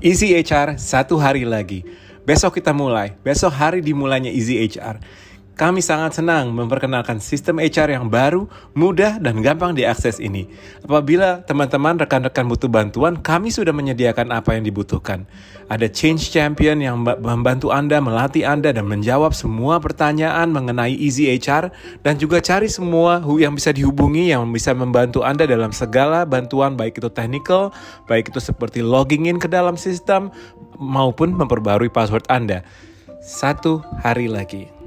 Easy HR satu hari lagi. Besok kita mulai. Besok hari dimulainya Easy HR. Kami sangat senang memperkenalkan sistem HR yang baru, mudah, dan gampang diakses ini. Apabila teman-teman rekan-rekan butuh bantuan, kami sudah menyediakan apa yang dibutuhkan. Ada Change Champion yang membantu Anda, melatih Anda, dan menjawab semua pertanyaan mengenai Easy HR, dan juga cari semua yang bisa dihubungi yang bisa membantu Anda dalam segala bantuan, baik itu technical, baik itu seperti logging in ke dalam sistem, maupun memperbarui password Anda. Satu hari lagi.